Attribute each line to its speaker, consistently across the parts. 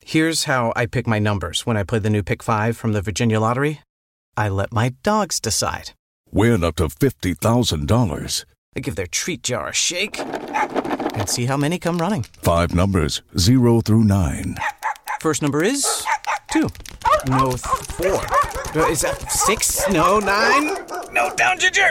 Speaker 1: Here's how I pick my numbers when I play the new Pick 5 from the Virginia Lottery. I let my dogs decide.
Speaker 2: Win up to $50,000.
Speaker 1: I give their treat jar a shake and see how many come running.
Speaker 2: Five numbers, 0 through 9.
Speaker 1: First number is 2. No, 4. Uh, Is that 6? No, 9? No, down, Ginger!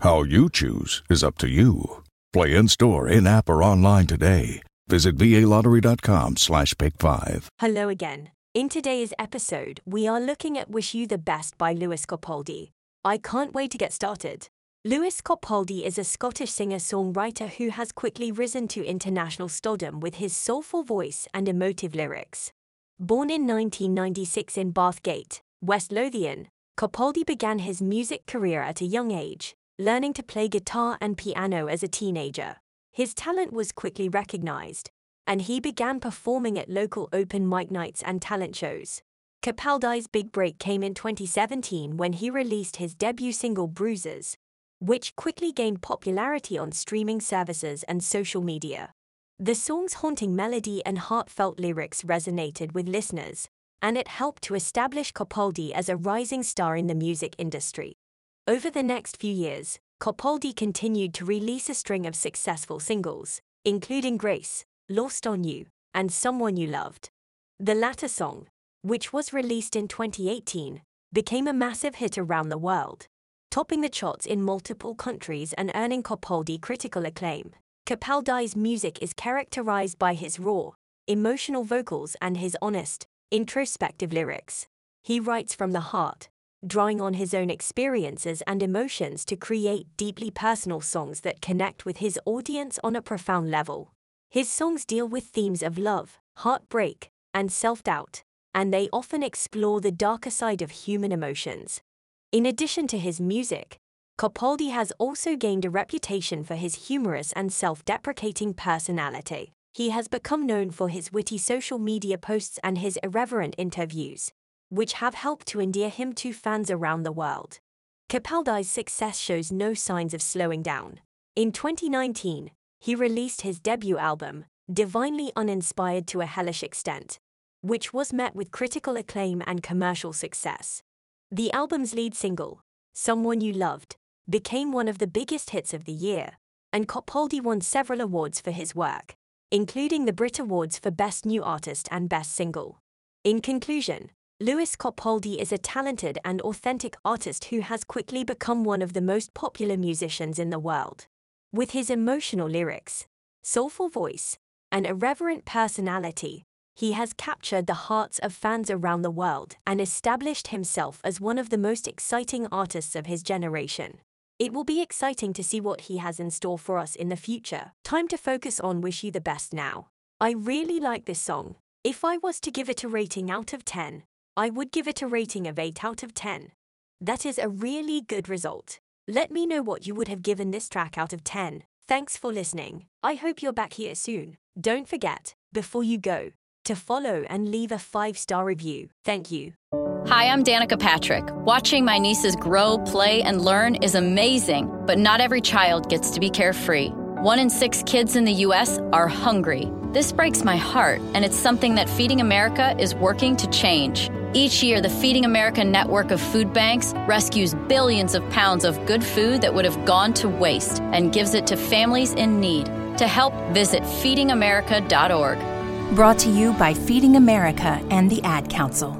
Speaker 2: How you choose is up to you. Play in-store, in-app, or online today. Visit VALottery.com slash pick 5.
Speaker 3: Hello again. In today's episode, we are looking at Wish You the Best by Lewis Capaldi. I can't wait to get started. Lewis Capaldi is a Scottish singer songwriter who has quickly risen to international stardom with his soulful voice and emotive lyrics. Born in 1996 in Bathgate, West Lothian, Capaldi began his music career at a young age, learning to play guitar and piano as a teenager. His talent was quickly recognized, and he began performing at local open mic nights and talent shows. Capaldi's big break came in 2017 when he released his debut single Bruises, which quickly gained popularity on streaming services and social media. The song's haunting melody and heartfelt lyrics resonated with listeners, and it helped to establish Capaldi as a rising star in the music industry. Over the next few years, Capaldi continued to release a string of successful singles, including Grace, Lost on You, and Someone You Loved. The latter song, which was released in 2018, became a massive hit around the world, topping the charts in multiple countries and earning Capaldi critical acclaim. Capaldi's music is characterized by his raw, emotional vocals and his honest, introspective lyrics. He writes from the heart, drawing on his own experiences and emotions to create deeply personal songs that connect with his audience on a profound level. His songs deal with themes of love, heartbreak, and self doubt, and they often explore the darker side of human emotions. In addition to his music, Capaldi has also gained a reputation for his humorous and self deprecating personality. He has become known for his witty social media posts and his irreverent interviews, which have helped to endear him to fans around the world. Capaldi's success shows no signs of slowing down. In 2019, he released his debut album, Divinely Uninspired to a Hellish Extent, which was met with critical acclaim and commercial success. The album's lead single, Someone You Loved, became one of the biggest hits of the year, and Capaldi won several awards for his work, including the Brit Awards for Best New Artist and Best Single. In conclusion, Lewis Capaldi is a talented and authentic artist who has quickly become one of the most popular musicians in the world. With his emotional lyrics, soulful voice, and irreverent personality, he has captured the hearts of fans around the world and established himself as one of the most exciting artists of his generation. It will be exciting to see what he has in store for us in the future. Time to focus on Wish You the Best now. I really like this song. If I was to give it a rating out of 10, I would give it a rating of 8 out of 10. That is a really good result. Let me know what you would have given this track out of 10. Thanks for listening. I hope you're back here soon. Don't forget, before you go, to follow and leave a five star review. Thank you.
Speaker 4: Hi, I'm Danica Patrick. Watching my nieces grow, play, and learn is amazing, but not every child gets to be carefree. One in six kids in the U.S. are hungry. This breaks my heart, and it's something that Feeding America is working to change. Each year, the Feeding America network of food banks rescues billions of pounds of good food that would have gone to waste and gives it to families in need. To help, visit feedingamerica.org.
Speaker 3: Brought to you by Feeding America and the Ad Council.